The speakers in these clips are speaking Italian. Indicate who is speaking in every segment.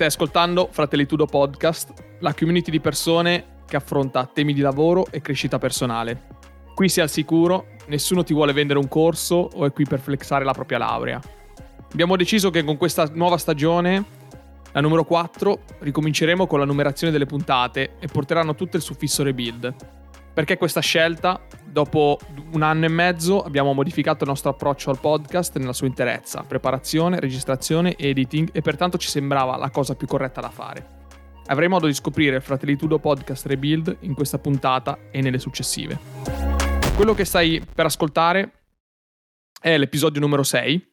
Speaker 1: Stai ascoltando Fratellitudo Podcast, la community di persone che affronta temi di lavoro e crescita personale. Qui sei al sicuro, nessuno ti vuole vendere un corso o è qui per flexare la propria laurea. Abbiamo deciso che con questa nuova stagione, la numero 4, ricominceremo con la numerazione delle puntate e porteranno tutte il suffisso rebuild. Perché questa scelta? Dopo un anno e mezzo abbiamo modificato il nostro approccio al podcast nella sua interezza, preparazione, registrazione, editing e pertanto ci sembrava la cosa più corretta da fare. Avrai modo di scoprire Fratellitudo Podcast Rebuild in questa puntata e nelle successive. Quello che stai per ascoltare è l'episodio numero 6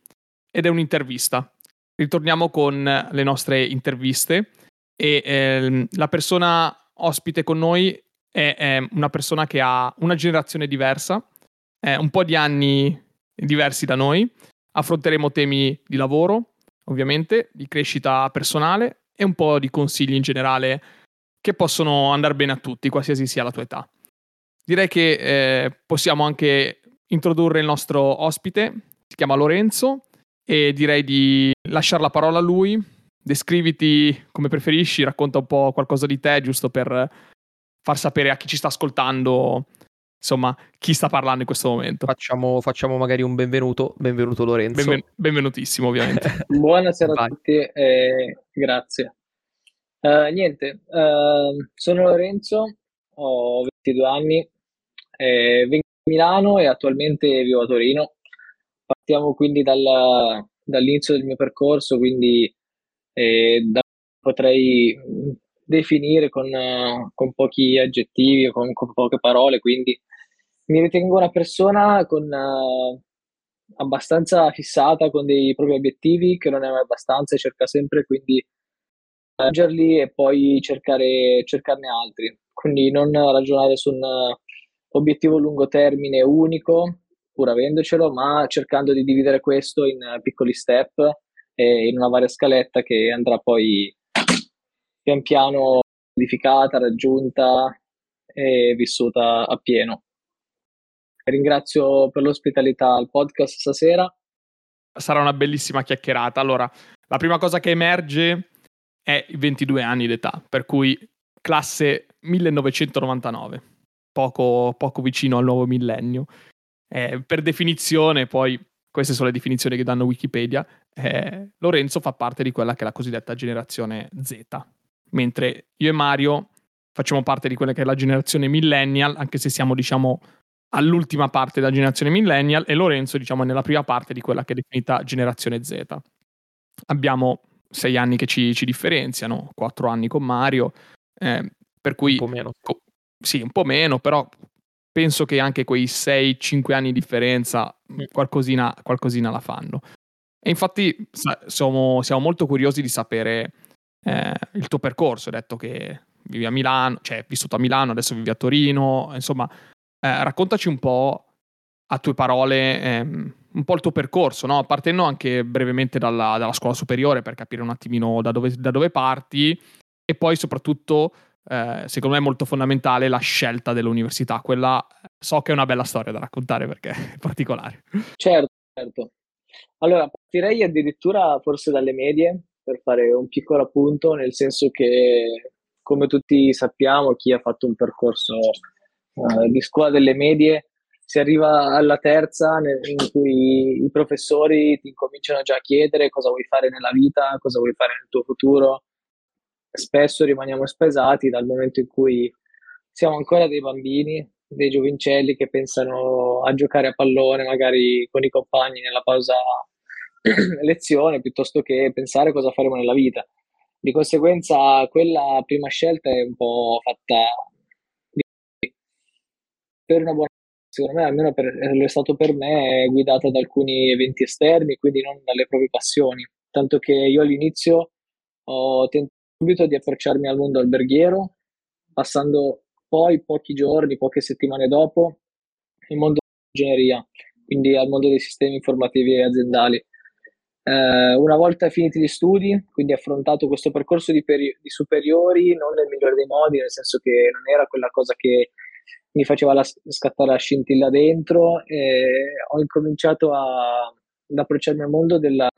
Speaker 1: ed è un'intervista. Ritorniamo con le nostre interviste e eh, la persona ospite con noi è, è, una persona che ha una generazione diversa, un po' di anni diversi da noi. Affronteremo temi di lavoro, ovviamente, di crescita personale e un po' di consigli in generale che possono andare bene a tutti, qualsiasi sia la tua età. Direi che eh, possiamo anche introdurre il nostro ospite, si chiama Lorenzo, e direi di lasciare la parola a lui. Descriviti come preferisci, racconta un po' qualcosa di te, giusto per far sapere a chi ci sta ascoltando, insomma, chi sta parlando in questo momento.
Speaker 2: Facciamo, facciamo magari un benvenuto, benvenuto Lorenzo.
Speaker 1: Benven- benvenutissimo, ovviamente.
Speaker 3: Buonasera Vai. a tutti e grazie. Uh, niente, uh, sono Lorenzo, ho 22 anni, eh, vengo a Milano e attualmente vivo a Torino. Partiamo quindi dal, dall'inizio del mio percorso, quindi eh, da, potrei definire con, con pochi aggettivi, con, con poche parole, quindi mi ritengo una persona con, uh, abbastanza fissata con dei propri obiettivi, che non è mai abbastanza e cerca sempre quindi raggiungerli e poi cercare, cercarne altri. Quindi non ragionare su un obiettivo lungo termine unico, pur avendocelo, ma cercando di dividere questo in piccoli step e in una varia scaletta che andrà poi pian piano modificata, raggiunta e vissuta a pieno. Ringrazio per l'ospitalità al podcast stasera.
Speaker 1: Sarà una bellissima chiacchierata. Allora, la prima cosa che emerge è i 22 anni d'età, per cui classe 1999, poco, poco vicino al nuovo millennio. Eh, per definizione, poi, queste sono le definizioni che danno Wikipedia, eh, Lorenzo fa parte di quella che è la cosiddetta generazione Z, mentre io e Mario facciamo parte di quella che è la generazione millennial, anche se siamo, diciamo, all'ultima parte della generazione millennial e Lorenzo diciamo è nella prima parte di quella che è definita generazione Z. Abbiamo sei anni che ci, ci differenziano, quattro anni con Mario, eh, per cui...
Speaker 2: Un po' meno.
Speaker 1: Co- sì, un po' meno, però penso che anche quei 6-5 anni di differenza mm. qualcosina, qualcosina la fanno. E infatti sa- siamo, siamo, molto curiosi di sapere eh, il tuo percorso. Hai detto che vivi a Milano, cioè hai vissuto a Milano, adesso vivi a Torino, insomma, eh, raccontaci un po' a tue parole ehm, un po' il tuo percorso, no? partendo anche brevemente dalla, dalla, scuola superiore per capire un attimino da dove, da dove parti e poi soprattutto, eh, secondo me è molto fondamentale, la scelta dell'università. Quella so che è una bella storia da raccontare perché è particolare.
Speaker 3: Certo, certo. Allora, partirei addirittura forse dalle medie per fare un piccolo appunto, nel senso che come tutti sappiamo, chi ha fatto un percorso uh, di scuola delle medie, si arriva alla terza in cui i professori ti cominciano già a chiedere cosa vuoi fare nella vita, cosa vuoi fare nel tuo futuro. Spesso rimaniamo spesati dal momento in cui siamo ancora dei bambini, dei giovincelli che pensano a giocare a pallone magari con i compagni nella pausa lezione piuttosto che pensare cosa faremo nella vita. Di conseguenza quella prima scelta è un po' fatta per una buona secondo me, almeno per, lo è stato per me, guidata da alcuni eventi esterni, quindi non dalle proprie passioni. Tanto che io all'inizio ho tentato subito di approcciarmi al mondo alberghiero, passando poi pochi giorni, poche settimane dopo, il mondo dell'ingegneria, quindi al mondo dei sistemi informativi aziendali. Eh, una volta finiti gli studi, quindi affrontato questo percorso di, peri- di superiori, non nel migliore dei modi, nel senso che non era quella cosa che mi faceva la, scattare la scintilla dentro e ho incominciato a, ad approcciarmi al mondo della,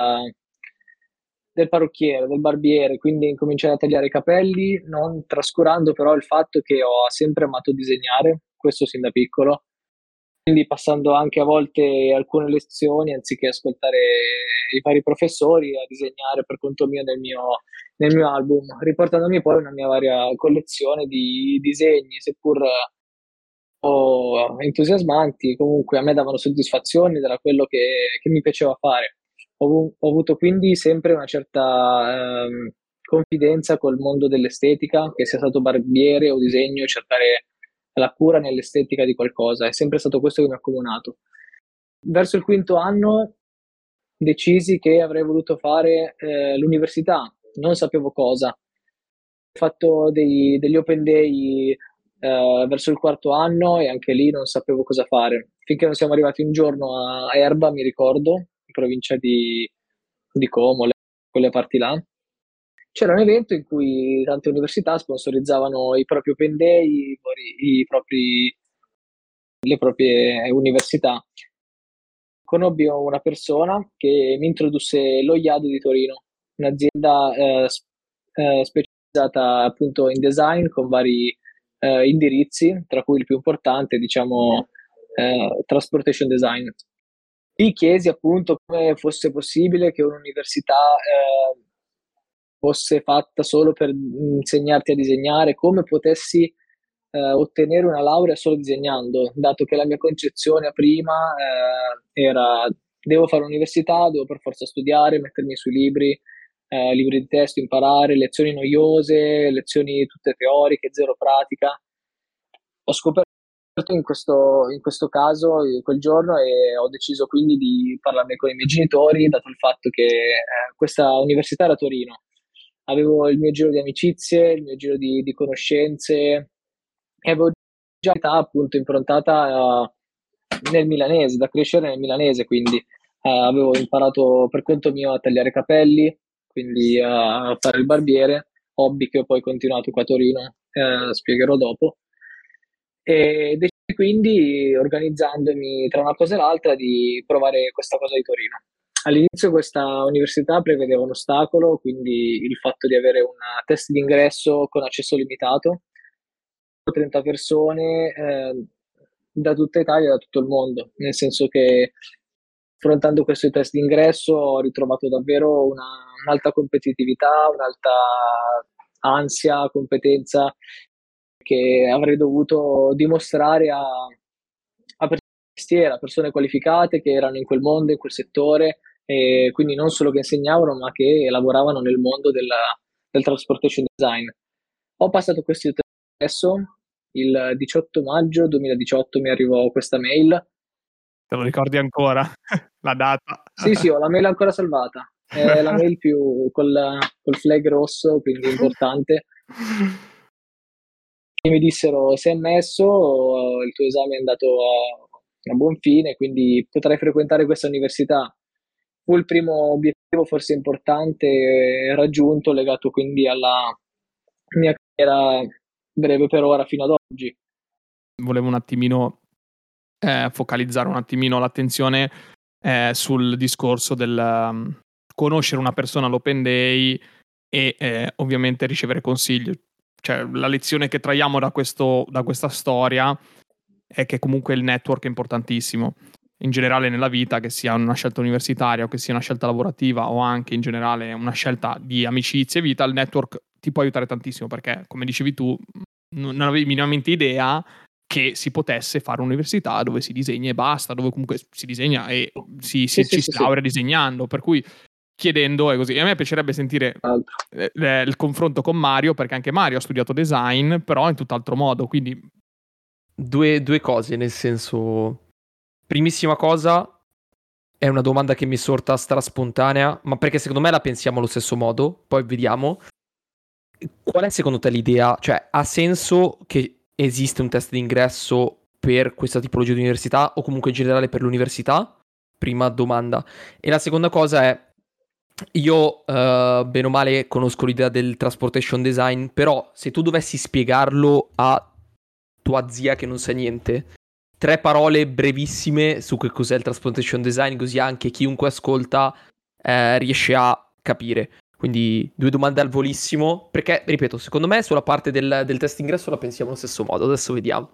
Speaker 3: del parrucchiere, del barbiere, quindi incominciai a tagliare i capelli, non trascurando però il fatto che ho sempre amato disegnare, questo sin da piccolo, quindi passando anche a volte alcune lezioni, anziché ascoltare i vari professori, a disegnare per conto mio nel mio, nel mio album, riportandomi poi una mia varia collezione di disegni, seppur o entusiasmanti, comunque a me davano soddisfazione era quello che, che mi piaceva fare. Ho, ho, avuto quindi sempre una certa ehm, confidenza col mondo dell'estetica, che sia stato barbiere o disegno, cercare la cura nell'estetica di qualcosa, è sempre stato questo che mi ha accomunato. Verso il quinto anno decisi che avrei voluto fare eh, l'università, non sapevo cosa. Ho fatto dei, degli open day eh, verso il quarto anno e anche lì non sapevo cosa fare. Finché non siamo arrivati un giorno a Erba, mi ricordo, in provincia di, di Como, quelle parti là. C'era un evento in cui tante università sponsorizzavano i propri open day, i, i propri, le proprie università. Conobbi una persona che mi introdusse lo IAD di Torino, un'azienda eh, eh, specializzata appunto in design con vari eh, indirizzi, tra cui il più importante, diciamo, eh, Transportation Design. Lì chiesi appunto come fosse possibile che un'università eh, fosse fatta solo per insegnarti a disegnare, come potessi eh, ottenere una laurea solo disegnando, dato che la mia concezione prima eh, era devo fare l'università, devo per forza studiare, mettermi sui libri, eh, libri di testo, imparare, lezioni noiose, lezioni tutte teoriche, zero pratica. Ho scoperto in questo, in questo caso quel giorno e ho deciso quindi di parlarne con i miei genitori, dato il fatto che eh, questa università era a Torino. Avevo il mio giro di amicizie, il mio giro di, di conoscenze e avevo già un'età appunto improntata uh, nel milanese, da crescere nel milanese, quindi uh, avevo imparato per conto mio a tagliare capelli, quindi a fare il barbiere, hobby che ho poi continuato qua a Torino, eh, spiegherò dopo. E decisi quindi, organizzandomi tra una cosa e l'altra, di provare questa cosa di Torino. All'inizio questa università prevedeva un ostacolo, quindi il fatto di avere un test d'ingresso con accesso limitato, 30 persone eh, da tutta Italia e da tutto il mondo, nel senso che affrontando questo test d'ingresso ho ritrovato davvero una un'alta competitività, un'alta ansia, competenza che avrei dovuto dimostrare a, a persone, qualificate che erano in quel mondo, in quel settore, e quindi non solo che insegnavano, ma che lavoravano nel mondo della, del transportation design. Ho passato questo test il 18 maggio 2018 mi arrivò questa mail.
Speaker 1: Te lo ricordi ancora? la data?
Speaker 3: Sì, sì, ho la mail ancora salvata è la mail più col, col flag rosso, quindi importante. E mi dissero: Sei messo, il tuo esame è andato a, a buon fine, quindi potrai frequentare questa università. Fu il primo obiettivo, forse importante, raggiunto, legato quindi alla mia carriera breve per ora fino ad oggi.
Speaker 1: Volevo un attimino eh, focalizzare un attimino l'attenzione eh, sul discorso del, conoscere una persona all'open day e eh, ovviamente ricevere consigli. Cioè, la lezione che traiamo da, questo, da questa storia è che comunque il network è importantissimo. In generale nella vita, che sia una scelta universitaria o che sia una scelta lavorativa o anche in generale una scelta di amicizie e vita, il network ti può aiutare tantissimo perché, come dicevi tu, non avevi minimamente idea che si potesse fare un'università dove si disegna e basta, dove comunque si disegna e si, si, sì, ci sì, si laurea sì. disegnando. Per cui chiedendo e così. E a me piacerebbe sentire eh, il confronto con Mario, perché anche Mario ha studiato design, però in tutt'altro modo, quindi...
Speaker 2: Due, due cose, nel senso... Primissima cosa, è una domanda che mi è sorta straspontanea, ma perché secondo me la pensiamo allo stesso modo, poi vediamo. Qual è secondo te l'idea? Cioè, ha senso che esiste un test d'ingresso per questa tipologia di università o comunque in generale per l'università? Prima domanda. E la seconda cosa è, io, uh, bene o male, conosco l'idea del transportation design, però se tu dovessi spiegarlo a tua zia che non sa niente, tre parole brevissime su che cos'è il transportation design, così anche chiunque ascolta eh, riesce a capire. Quindi due domande al volissimo, perché, ripeto, secondo me sulla parte del, del test ingresso la pensiamo allo stesso modo, adesso vediamo.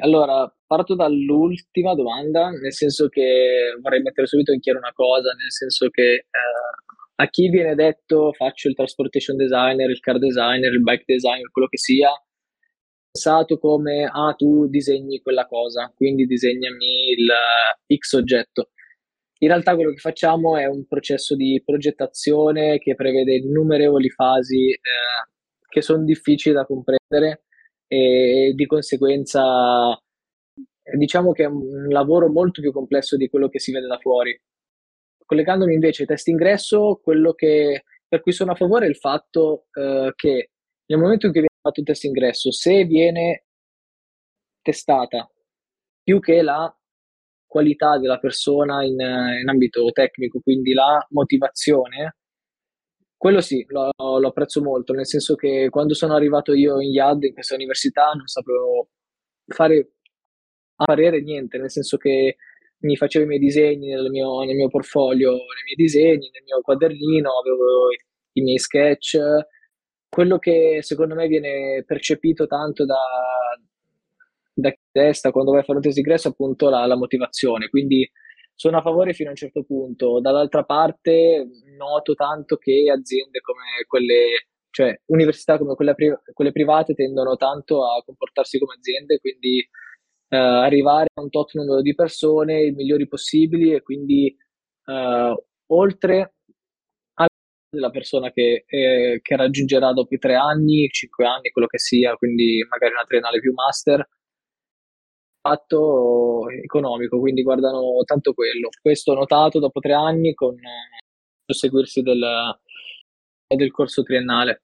Speaker 3: Allora, parto dall'ultima domanda, nel senso che vorrei mettere subito in chiaro una cosa, nel senso che eh, a chi viene detto faccio il transportation designer, il car designer, il bike designer, quello che sia, pensato come ah tu disegni quella cosa, quindi disegnami il uh, X oggetto. In realtà quello che facciamo è un processo di progettazione che prevede innumerevoli fasi eh, che sono difficili da comprendere e di conseguenza diciamo che è un lavoro molto più complesso di quello che si vede da fuori. Collegandomi invece ai test ingresso, quello che, per cui sono a favore è il fatto eh, che nel momento in cui fatto il test ingresso, se viene testata più che la qualità della persona in, in ambito tecnico, quindi la motivazione, quello sì, lo, lo, apprezzo molto, nel senso che quando sono arrivato io in IAD, in questa università, non sapevo fare a parere niente, nel senso che mi facevo i miei disegni nel mio, nel mio portfolio, nei miei disegni, nel mio quadernino, avevo i miei sketch. Quello che secondo me viene percepito tanto da, da chi testa quando vai a fare un test ingresso è appunto la, la motivazione. Quindi sono a favore fino a un certo punto. Dall'altra parte noto tanto che aziende come quelle, cioè università come pri- quelle private tendono tanto a comportarsi come aziende, quindi eh, arrivare a un tot numero di persone, i migliori possibili e quindi eh, oltre alla persona che, eh, che, raggiungerà dopo i tre anni, cinque anni, quello che sia, quindi magari una triennale più master, fatto economico, quindi guardano tanto quello. Questo notato dopo tre anni con il proseguirsi del, del corso triennale.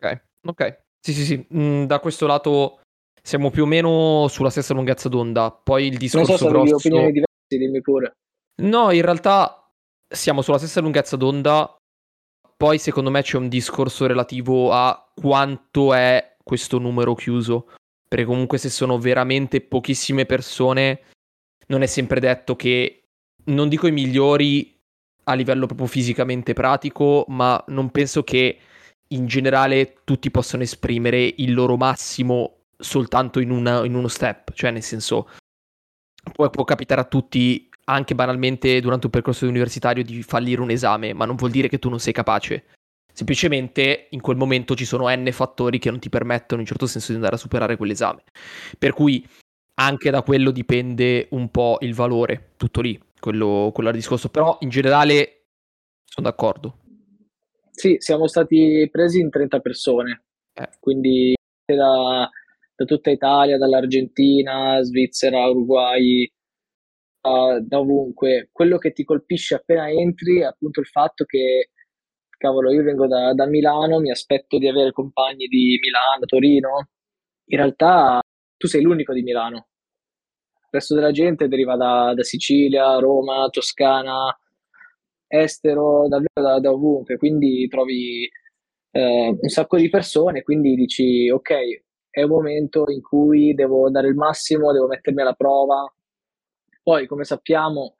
Speaker 2: Ok, ok. Sì, sì, sì. Mm, da questo lato siamo più o meno sulla stessa lunghezza d'onda. Poi il discorso non so se grosso...
Speaker 3: opinioni diverse, dimmi pure.
Speaker 2: No, in realtà siamo sulla stessa lunghezza d'onda. Poi secondo me c'è un discorso relativo a quanto è questo numero chiuso. Perché comunque se sono veramente pochissime persone, non è sempre detto che, non dico i migliori a livello proprio fisicamente pratico, ma non penso che in generale tutti possano esprimere il loro massimo soltanto in, una, in uno step, cioè nel senso può, può capitare a tutti anche banalmente durante un percorso universitario di fallire un esame, ma non vuol dire che tu non sei capace. Semplicemente in quel momento ci sono n fattori che non ti permettono in un certo senso di andare a superare quell'esame. Per cui anche da quello dipende un po' il valore, tutto lì, quello, quello del discorso. Però in generale sono d'accordo.
Speaker 3: Sì, siamo stati presi in 30 persone, eh. quindi da, da tutta Italia, dall'Argentina, Svizzera, Uruguay, da ovunque. Quello che ti colpisce appena entri è appunto il fatto che, cavolo, io vengo da, da Milano, mi aspetto di avere compagni di Milano, Torino. In realtà tu sei l'unico di Milano. Il resto della gente deriva da, da Sicilia, Roma, Toscana, estero, davvero da, da ovunque. Quindi trovi eh, un sacco di persone, quindi dici, ok, è un momento in cui devo dare il massimo, devo mettermi alla prova. Poi, come sappiamo,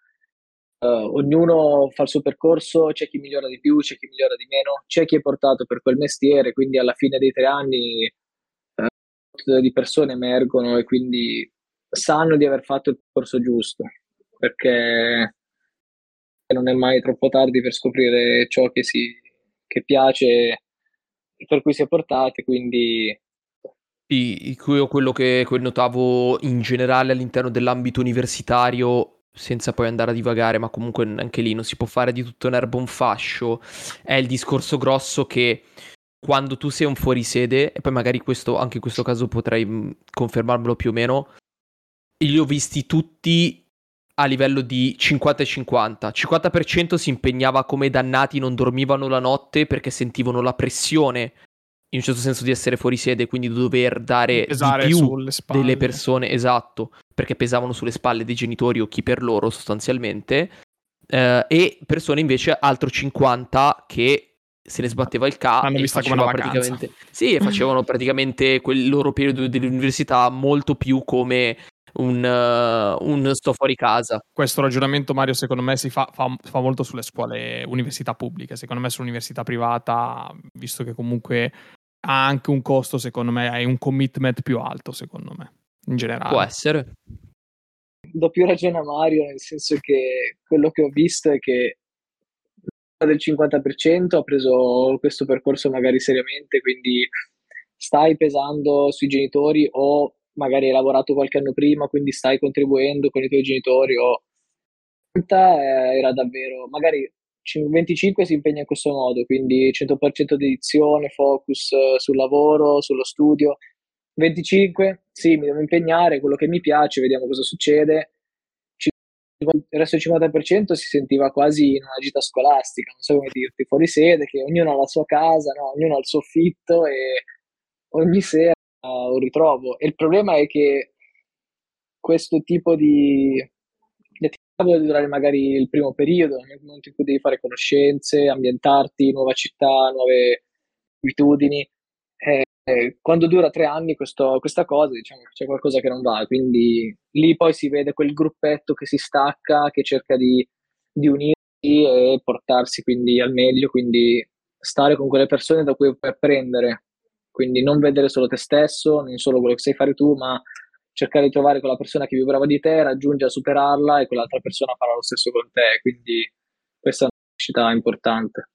Speaker 3: eh, ognuno fa il suo percorso, c'è chi migliora di più, c'è chi migliora di meno, c'è chi è portato per quel mestiere, quindi alla fine dei tre anni eh, di persone emergono e quindi sanno di aver fatto il percorso giusto, perché non è mai troppo tardi per scoprire ciò che, si, che piace per cui si è portati, quindi
Speaker 2: sì, quello che notavo in generale all'interno dell'ambito universitario, senza poi andare a divagare, ma comunque anche lì non si può fare di tutto un erbo un fascio, è il discorso grosso che quando tu sei un fuorisede, e poi magari questo, anche in questo caso potrei confermarmelo più o meno, li ho visti tutti a livello di 50 e 50. 50% si impegnava come dannati, non dormivano la notte perché sentivano la pressione in un certo senso di essere fuori sede, quindi dover dare
Speaker 1: Pesare
Speaker 2: di più delle persone, esatto, perché pesavano sulle spalle dei genitori o chi per loro sostanzialmente, eh, e persone invece altro 50 che se ne sbatteva il ca
Speaker 1: Hanno
Speaker 2: e
Speaker 1: facevano
Speaker 2: praticamente sì, facevano praticamente quel loro periodo dell'università molto più come un, uh, un, sto fuori casa.
Speaker 1: Questo ragionamento, Mario, secondo me si fa, fa, fa, molto sulle scuole università pubbliche. Secondo me sull'università privata, visto che comunque ha anche un costo, secondo me, hai un commitment più alto, secondo me, in generale.
Speaker 2: Può essere.
Speaker 3: Do più ragione a Mario, nel senso che quello che ho visto è che del 50% ha preso questo percorso magari seriamente, quindi stai pesando sui genitori o magari hai lavorato qualche anno prima, quindi stai contribuendo con i tuoi genitori o eh, era davvero, magari 25 si impegna in questo modo, quindi 100% dedizione, focus eh, sul lavoro, sullo studio. 25, sì, mi devo impegnare, quello che mi piace, vediamo cosa succede. Il resto del 50% si sentiva quasi in una gita scolastica, non so come dirti, fuori sede, che ognuno ha la sua casa, no? ognuno ha il suo fitto e ogni sera un ritrovo. E il problema è che questo tipo di, deve durare magari il primo periodo, nel momento in cui devi fare conoscenze, ambientarti, nuova città, nuove abitudini. Eh, eh, quando dura tre anni questo, questa cosa, diciamo c'è qualcosa che non va, quindi lì poi si vede quel gruppetto che si stacca, che cerca di, di unirsi e portarsi quindi al meglio, quindi stare con quelle persone da cui puoi apprendere, quindi non vedere solo te stesso, non solo quello che sai fare tu, ma cercare di trovare quella persona che più brava di te, raggiungere, superarla e quell'altra persona farà lo stesso con te. Quindi questa è una crescita importante.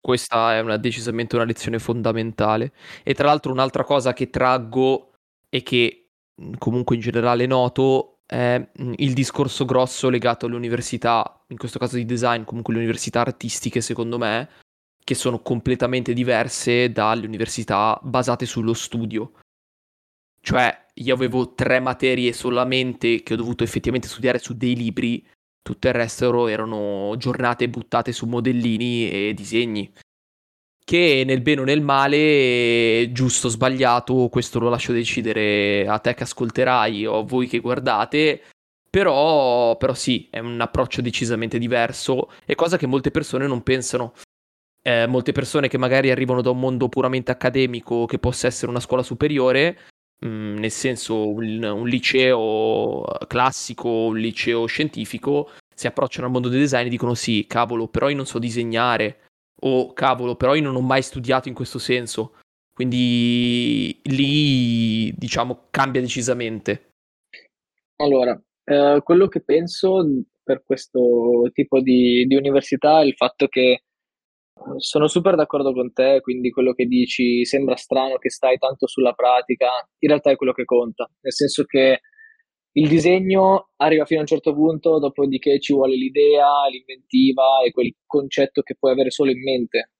Speaker 2: Questa è una, decisamente una lezione fondamentale. E tra l'altro un'altra cosa che traggo e che comunque in generale noto è il discorso grosso legato alle università, in questo caso di design, comunque le università artistiche secondo me, che sono completamente diverse dalle università basate sullo studio. Cioè, io avevo tre materie solamente che ho dovuto effettivamente studiare su dei libri, tutto il resto erano giornate buttate su modellini e disegni. Che nel bene o nel male, giusto o sbagliato, questo lo lascio decidere a te che ascolterai o a voi che guardate. Però, però sì, è un approccio decisamente diverso e cosa che molte persone non pensano. Eh, molte persone che magari arrivano da un mondo puramente accademico, che possa essere una scuola superiore, Mm, nel senso un, un, liceo classico, un liceo scientifico, si approcciano al mondo del design e dicono sì, cavolo, però io non so disegnare, o cavolo, però io non ho mai studiato in questo senso. Quindi lì, diciamo, cambia decisamente.
Speaker 3: Allora, eh, quello che penso per questo tipo di, di università è il fatto che sono super d'accordo con te, quindi quello che dici sembra strano che stai tanto sulla pratica, in realtà è quello che conta, nel senso che il disegno arriva fino a un certo punto, dopodiché ci vuole l'idea, l'inventiva e quel concetto che puoi avere solo in mente,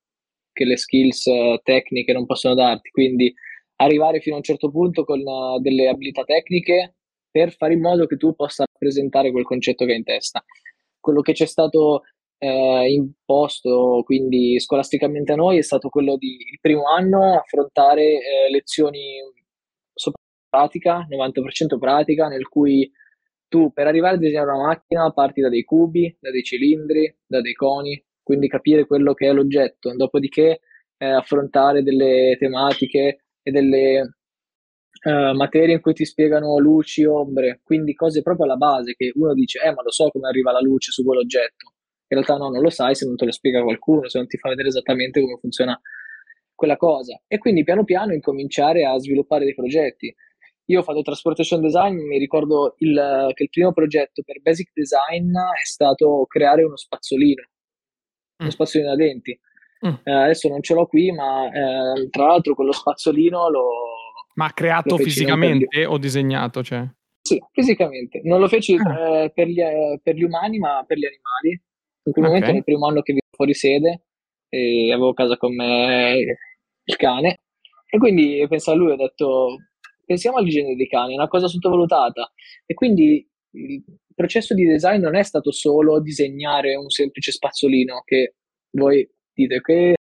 Speaker 3: che le skills eh, tecniche non possono darti, quindi arrivare fino a un certo punto con uh, delle abilità tecniche per fare in modo che tu possa rappresentare quel concetto che hai in testa. Quello che c'è stato eh, imposto quindi scolasticamente a noi è stato quello di il primo anno affrontare eh, lezioni sopra pratica, 90% pratica, nel cui tu per arrivare a disegnare una macchina parti da dei cubi, da dei cilindri, da dei coni, quindi capire quello che è l'oggetto, dopodiché eh, affrontare delle tematiche e delle Uh, materie in cui ti spiegano luci, ombre, quindi cose proprio alla base che uno dice, eh ma lo so come arriva la luce su quell'oggetto, in realtà no, non lo sai se non te lo spiega qualcuno, se non ti fa vedere esattamente come funziona quella cosa. E quindi piano piano incominciare a sviluppare dei progetti. Io ho fatto transportation design, mi ricordo il, che il primo progetto per basic design è stato creare uno spazzolino, uno mm. spazzolino da denti. Mm. Eh, adesso non ce l'ho qui, ma eh, tra l'altro quello spazzolino lo...
Speaker 1: Ma creato fisicamente o disegnato? Cioè?
Speaker 3: Sì, fisicamente. Non lo feci ah. eh, per, gli, per, gli, umani, ma per gli animali. In quel okay. momento, nel primo anno che vivo fuori sede, e avevo a casa con me il cane, e quindi penso a lui, ho detto, pensiamo all'igiene dei cani, è una cosa sottovalutata. E quindi il processo di design non è stato solo disegnare un semplice spazzolino che voi dite che,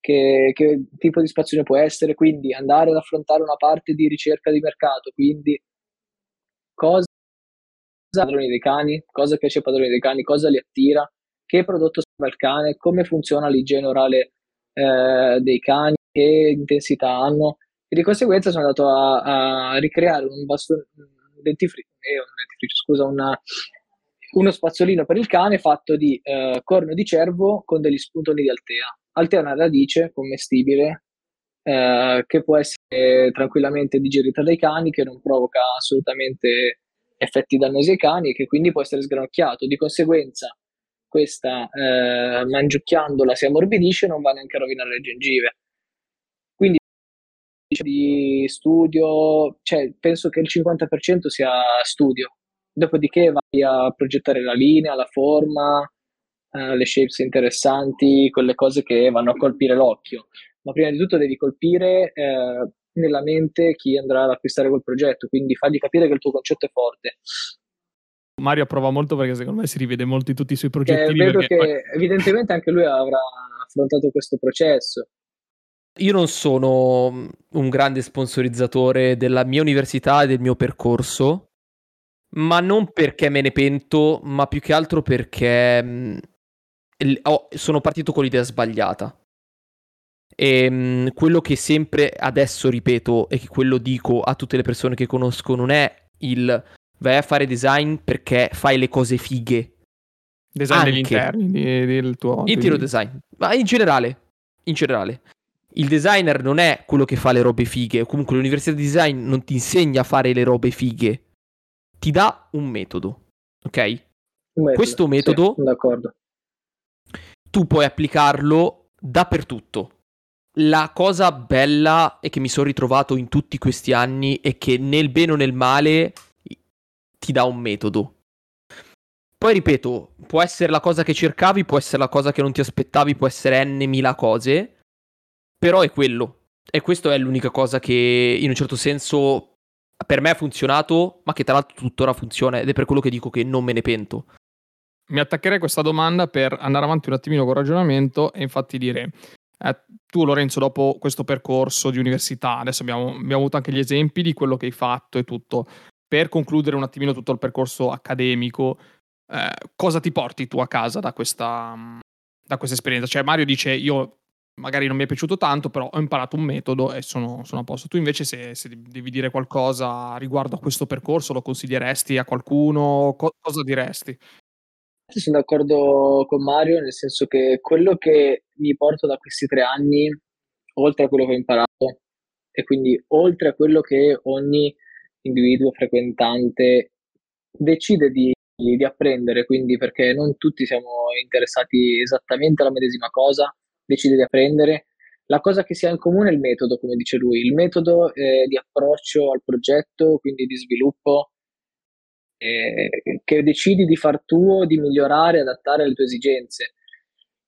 Speaker 3: che, che tipo di spazzolino può essere, quindi andare ad affrontare una parte di ricerca di mercato, quindi cosa padroni dei cani, cosa piace ai padroni dei cani, cosa li attira, che prodotto serve al cane, come funziona l'igiene orale eh, dei cani, che intensità hanno. E di conseguenza sono andato a, a ricreare un, dentifricio, eh, un dentifricio scusa, una, uno spazzolino per il cane fatto di eh, corno di cervo con degli spuntoni di altea. Altea è una radice commestibile eh, che può essere tranquillamente digerita dai cani, che non provoca assolutamente effetti dannosi ai cani e che quindi può essere sgranocchiato. Di conseguenza, questa eh, mangiucchiandola si ammorbidisce non va neanche a rovinare le gengive. Quindi di studio, cioè penso che il 50% sia studio, dopodiché vai a progettare la linea, la forma, eh, le shapes interessanti, quelle cose che vanno a colpire l'occhio. Ma prima di tutto devi colpire eh, nella mente chi andrà ad acquistare quel progetto, quindi fargli capire che il tuo concetto è forte.
Speaker 1: Mario approva molto perché secondo me si rivede molto in tutti i suoi progetti.
Speaker 3: Eh, vedo che evidentemente anche lui avrà affrontato questo processo.
Speaker 2: Io non sono un grande sponsorizzatore della mia università e del mio percorso, ma non perché me ne pento, ma più che altro perché mh, oh, sono partito con l'idea sbagliata. E mh, quello che sempre adesso ripeto e che quello dico a tutte le persone che conosco non è il vai a fare design perché fai le cose fighe.
Speaker 1: Design Anche, degli interni del tuo...
Speaker 2: Interior design, ma in generale, in generale. Il designer non è quello che fa le robe fighe, o comunque l'università di design non ti insegna a fare le robe fighe. Ti dà un metodo, ok? Un metodo, Questo metodo...
Speaker 3: Sì, d'accordo.
Speaker 2: Tu puoi applicarlo dappertutto la cosa bella e che mi sono ritrovato in tutti questi anni è che nel bene o nel male ti dà un metodo. Poi ripeto, può essere la cosa che cercavi, può essere la cosa che non ti aspettavi, può essere n cose, però è quello. E questa è l'unica cosa che in un certo senso per me ha funzionato, ma che tra l'altro tuttora funziona ed è per quello che dico che non me ne pento.
Speaker 1: Mi attaccherei a questa domanda per andare avanti un attimino con il ragionamento e infatti dire eh, tu Lorenzo dopo questo percorso di università, adesso abbiamo, abbiamo, avuto anche gli esempi di quello che hai fatto e tutto, per concludere un attimino tutto il percorso accademico, eh, cosa ti porti tu a casa da questa, da questa, esperienza? Cioè Mario dice io magari non mi è piaciuto tanto, però ho imparato un metodo e sono, sono a posto. Tu invece se, se, devi dire qualcosa riguardo a questo percorso, lo consiglieresti a qualcuno? Co- cosa diresti?
Speaker 3: Sono d'accordo con Mario, nel senso che quello che mi porto da questi tre anni, oltre a quello che ho imparato, e quindi oltre a quello che ogni individuo frequentante decide di, di apprendere, quindi perché non tutti siamo interessati esattamente alla medesima cosa, decide di apprendere. La cosa che si ha in comune è il metodo, come dice lui, il metodo eh, di approccio al progetto, quindi di sviluppo, eh, che decidi di far tuo, di migliorare, adattare alle tue esigenze.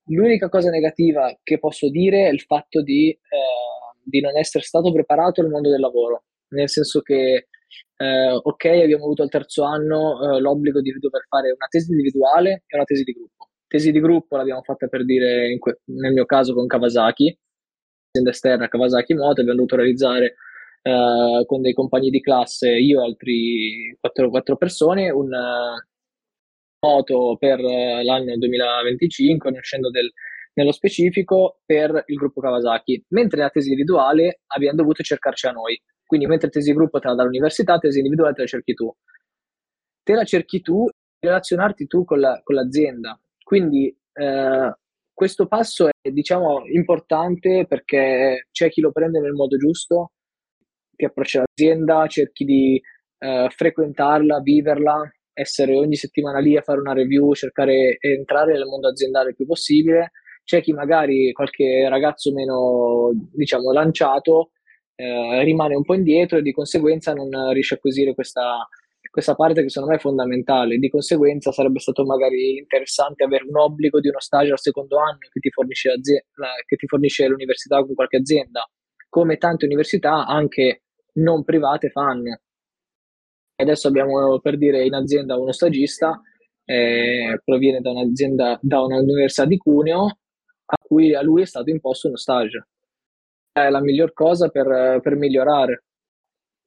Speaker 3: L'unica cosa negativa che posso dire è il fatto di, eh, di non essere stato preparato al mondo del lavoro, nel senso che, eh, ok, abbiamo avuto al terzo anno eh, l'obbligo di dover fare una tesi individuale e una tesi di gruppo. Tesi di gruppo l'abbiamo fatta per dire, que- nel mio caso, con Kawasaki, azienda esterna Kawasaki Moto, abbiamo dovuto realizzare eh, con dei compagni di classe, io e altri 4, 4 persone, un uh, moto per uh, l'anno 2025, non scendo del, nello specifico, per il gruppo Kawasaki, mentre la tesi individuale abbiamo dovuto cercarci a noi. Quindi mentre tesi gruppo te la dà l'università, tesi individuale te la cerchi tu. Te la cerchi tu, relazionarti tu con, la, con l'azienda. Quindi eh, questo passo è diciamo importante perché c'è chi lo prende nel modo giusto ti approcci all'azienda, cerchi di eh, frequentarla, viverla, essere ogni settimana lì a fare una review, cercare di entrare nel mondo aziendale il più possibile. C'è chi magari qualche ragazzo meno, diciamo, lanciato eh, rimane un po' indietro e di conseguenza non riesce a acquisire questa, questa parte che secondo me è fondamentale. Di conseguenza sarebbe stato magari interessante avere un obbligo di uno stage al secondo anno che ti fornisce, che ti fornisce l'università con qualche azienda. Come tante università, anche non private fanno. Adesso abbiamo per dire in azienda uno stagista, eh, proviene da un'azienda, da un'università di Cuneo, a cui a lui è stato imposto uno stage. È la miglior cosa per, per migliorare.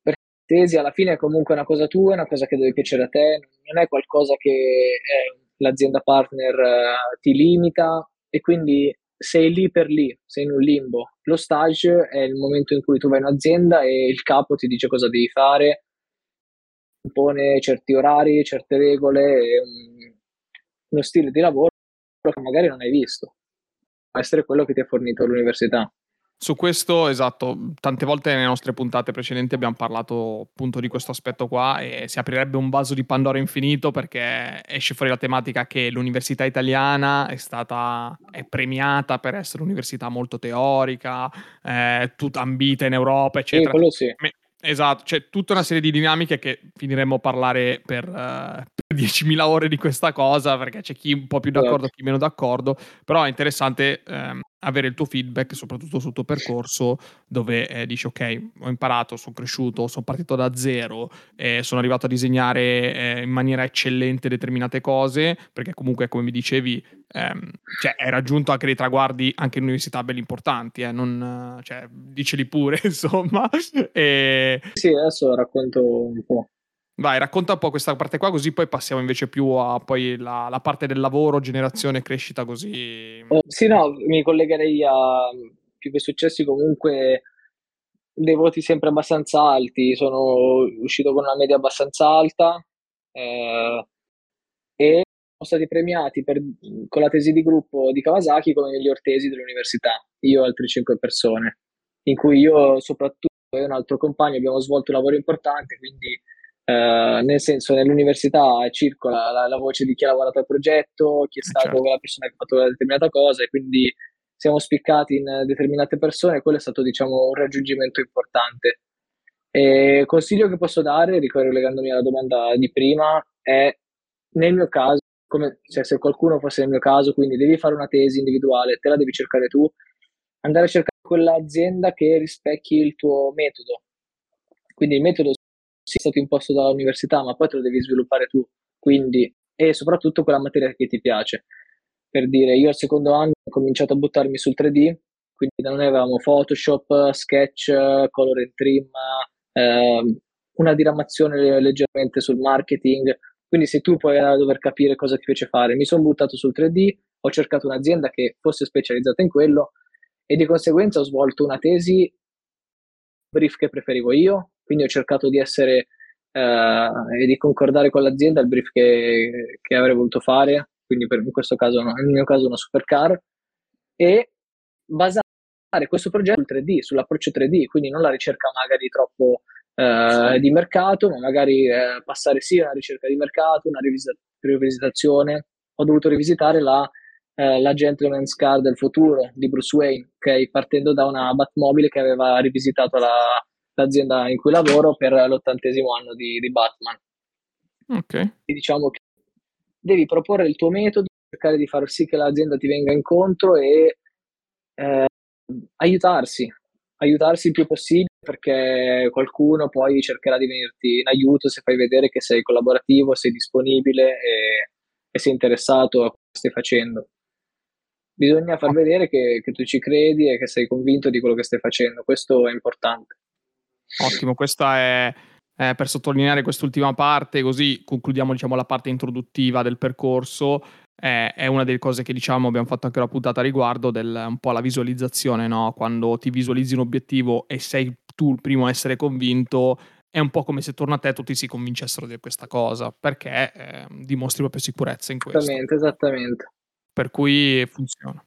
Speaker 3: Perché la tesi alla fine è comunque una cosa tua, è una cosa che deve piacere a te, non è qualcosa che eh, l'azienda partner eh, ti limita e quindi sei lì per lì, sei in un limbo. Lo stage è il momento in cui tu vai in un'azienda e il capo ti dice cosa devi fare impone certi orari, certe regole, un, uno stile di lavoro che magari non hai visto, può essere quello che ti ha fornito l'università.
Speaker 1: Su questo, esatto, tante volte nelle nostre puntate precedenti abbiamo parlato appunto di questo aspetto qua e si aprirebbe un vaso di Pandora infinito perché esce fuori la tematica che l'università italiana è stata è premiata per essere un'università molto teorica, eh, tutta ambita in Europa, eccetera.
Speaker 3: Sì, quello sì.
Speaker 1: Esatto, c'è tutta una serie di dinamiche che finiremmo a parlare per, uh, per 10.000 ore di questa cosa, perché c'è chi un po' più d'accordo, certo. chi meno d'accordo, però è interessante um, avere il tuo feedback, soprattutto sul tuo percorso, dove eh, dici ok, ho imparato, sono cresciuto, sono partito da zero, eh, sono arrivato a disegnare eh, in maniera eccellente determinate cose, perché comunque come mi dicevi, ehm, cioè, hai raggiunto anche dei traguardi anche in università belli importanti, eh, non, cioè, diceli pure, insomma. e...
Speaker 3: Sì, adesso racconto un po'.
Speaker 1: Vai, racconta un po' questa parte qua, così poi passiamo invece più a poi la, la parte del lavoro, generazione, crescita, così.
Speaker 3: Oh, sì, no, mi collegherei a più che successi comunque dei voti sempre abbastanza alti. Sono uscito con una media abbastanza alta eh, e siamo stati premiati per, con la tesi di gruppo di Kawasaki come miglior tesi dell'università, io e altre cinque persone, in cui io soprattutto e un altro compagno abbiamo svolto un lavoro importante, quindi eh, nel senso nell'università circola la, la, voce di chi ha lavorato al progetto, chi è stato certo. la persona che ha fatto una determinata cosa e quindi siamo spiccati in determinate persone, quello è stato diciamo un raggiungimento importante. E consiglio che posso dare, ricollegandomi alla domanda di prima, è nel mio caso, come cioè, se qualcuno fosse nel mio caso, quindi devi fare una tesi individuale, te la devi cercare tu, andare a cercare quell'azienda che rispecchi il tuo metodo. Quindi il metodo sia stato imposto dall'università, ma poi te lo devi sviluppare tu. Quindi, e soprattutto quella materia che ti piace. Per dire, io al secondo anno ho cominciato a buttarmi sul 3D, quindi da noi avevamo Photoshop, Sketch, Color and Trim, eh, una diramazione leggermente sul marketing. Quindi sei tu poi a dover capire cosa ti piace fare. Mi sono buttato sul 3D, ho cercato un'azienda che fosse specializzata in quello e di conseguenza ho svolto una tesi brief che preferivo io, quindi ho cercato di essere eh, e di concordare con l'azienda il brief che, che avrei voluto fare, quindi per, in questo caso, nel mio caso una supercar, e basare questo progetto sul 3D, sull'approccio 3D, quindi non la ricerca magari troppo eh, di mercato, ma magari eh, passare sì a una ricerca di mercato, una rivis- rivisitazione. Ho dovuto rivisitare la, eh, la Gentleman's Car del futuro di Bruce Wayne, okay? partendo da una Batmobile che aveva rivisitato la, l'azienda in cui lavoro per l'ottantesimo anno di, di Batman.
Speaker 1: Ok.
Speaker 3: Quindi diciamo che devi proporre il tuo metodo, cercare di far sì che l'azienda ti venga incontro e eh, aiutarsi, aiutarsi il più possibile perché qualcuno poi cercherà di venirti in aiuto se fai vedere che sei collaborativo, sei disponibile e, e sei interessato a quello che stai facendo. Bisogna far vedere che, che tu ci credi e che sei convinto di quello che stai facendo, questo è importante.
Speaker 1: Ottimo, questa è eh, per sottolineare quest'ultima parte, così concludiamo diciamo, la parte introduttiva del percorso. Eh, è una delle cose che diciamo abbiamo fatto anche una puntata a riguardo del un po' la visualizzazione, no? quando ti visualizzi un obiettivo e sei tu il primo a essere convinto, è un po' come se torna a te tutti si convincessero di questa cosa, perché eh, dimostri proprio sicurezza in questo.
Speaker 3: Esattamente, esattamente.
Speaker 1: Per cui funziona.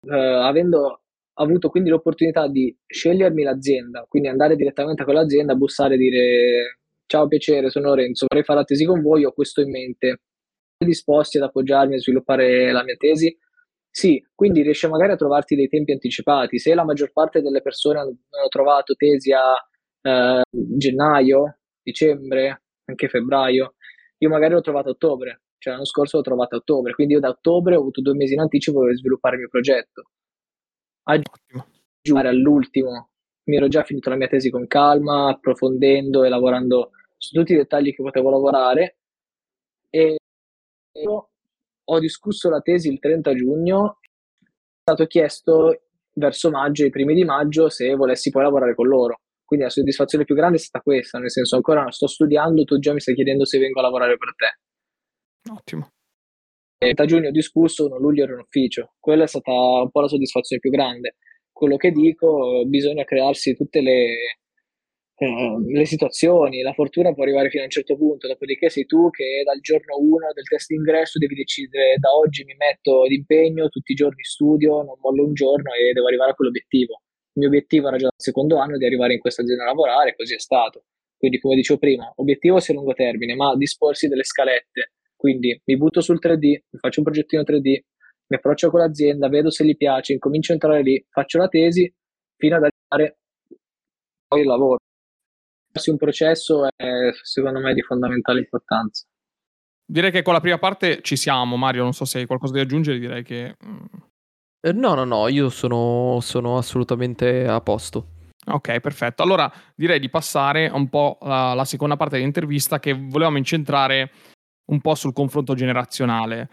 Speaker 3: Uh, avendo avuto quindi l'opportunità di scegliermi l'azienda, quindi andare direttamente a quell'azienda, bussare e dire ciao piacere, sono Lorenzo, vorrei fare la tesi con voi, ho questo in mente. Disposti ad appoggiarmi a sviluppare la mia tesi? Sì, quindi riesci magari a trovarti dei tempi anticipati. Se la maggior parte delle persone hanno trovato tesi a eh, gennaio, dicembre, anche febbraio, io magari l'ho trovato a ottobre, cioè l'anno scorso l'ho trovato a ottobre, quindi io da ottobre ho avuto due mesi in anticipo per sviluppare il mio progetto aggiungere all'ultimo. Mi ero già finito la mia tesi con calma, approfondendo e lavorando su tutti i dettagli che potevo lavorare. E ho discusso la tesi il 30 giugno. È stato chiesto verso maggio, i primi di maggio, se volessi poi lavorare con loro. Quindi la soddisfazione più grande è stata questa, nel senso ancora sto studiando, tu già mi stai chiedendo se vengo a lavorare per te.
Speaker 1: Ottimo.
Speaker 3: 30 giugno ho discusso, 1 luglio ero in ufficio. Quella è stata un po' la soddisfazione più grande. Quello che dico, bisogna crearsi tutte le, eh, le situazioni, la fortuna può arrivare fino a un certo punto, dopodiché sei tu che dal giorno 1 del test ingresso devi decidere da oggi mi metto d'impegno, tutti i giorni studio, non mollo un giorno e devo arrivare a quell'obiettivo. Il mio obiettivo era già dal secondo anno di arrivare in questa azienda a lavorare, così è stato. Quindi, come dicevo prima, obiettivo sia a lungo termine, ma disporsi delle scalette. Quindi mi butto sul 3D, mi faccio un progettino 3D, mi approccio con l'azienda, vedo se gli piace, incomincio a entrare lì, faccio la tesi fino ad arrivare poi il lavoro. Un processo è secondo me di fondamentale importanza.
Speaker 1: Direi che con la prima parte ci siamo, Mario. Non so se hai qualcosa da aggiungere, direi che.
Speaker 2: Mm. Eh, no, no, no, io sono, sono assolutamente a posto.
Speaker 1: Ok, perfetto. Allora direi di passare un po' alla seconda parte dell'intervista che volevamo incentrare un po' sul confronto generazionale.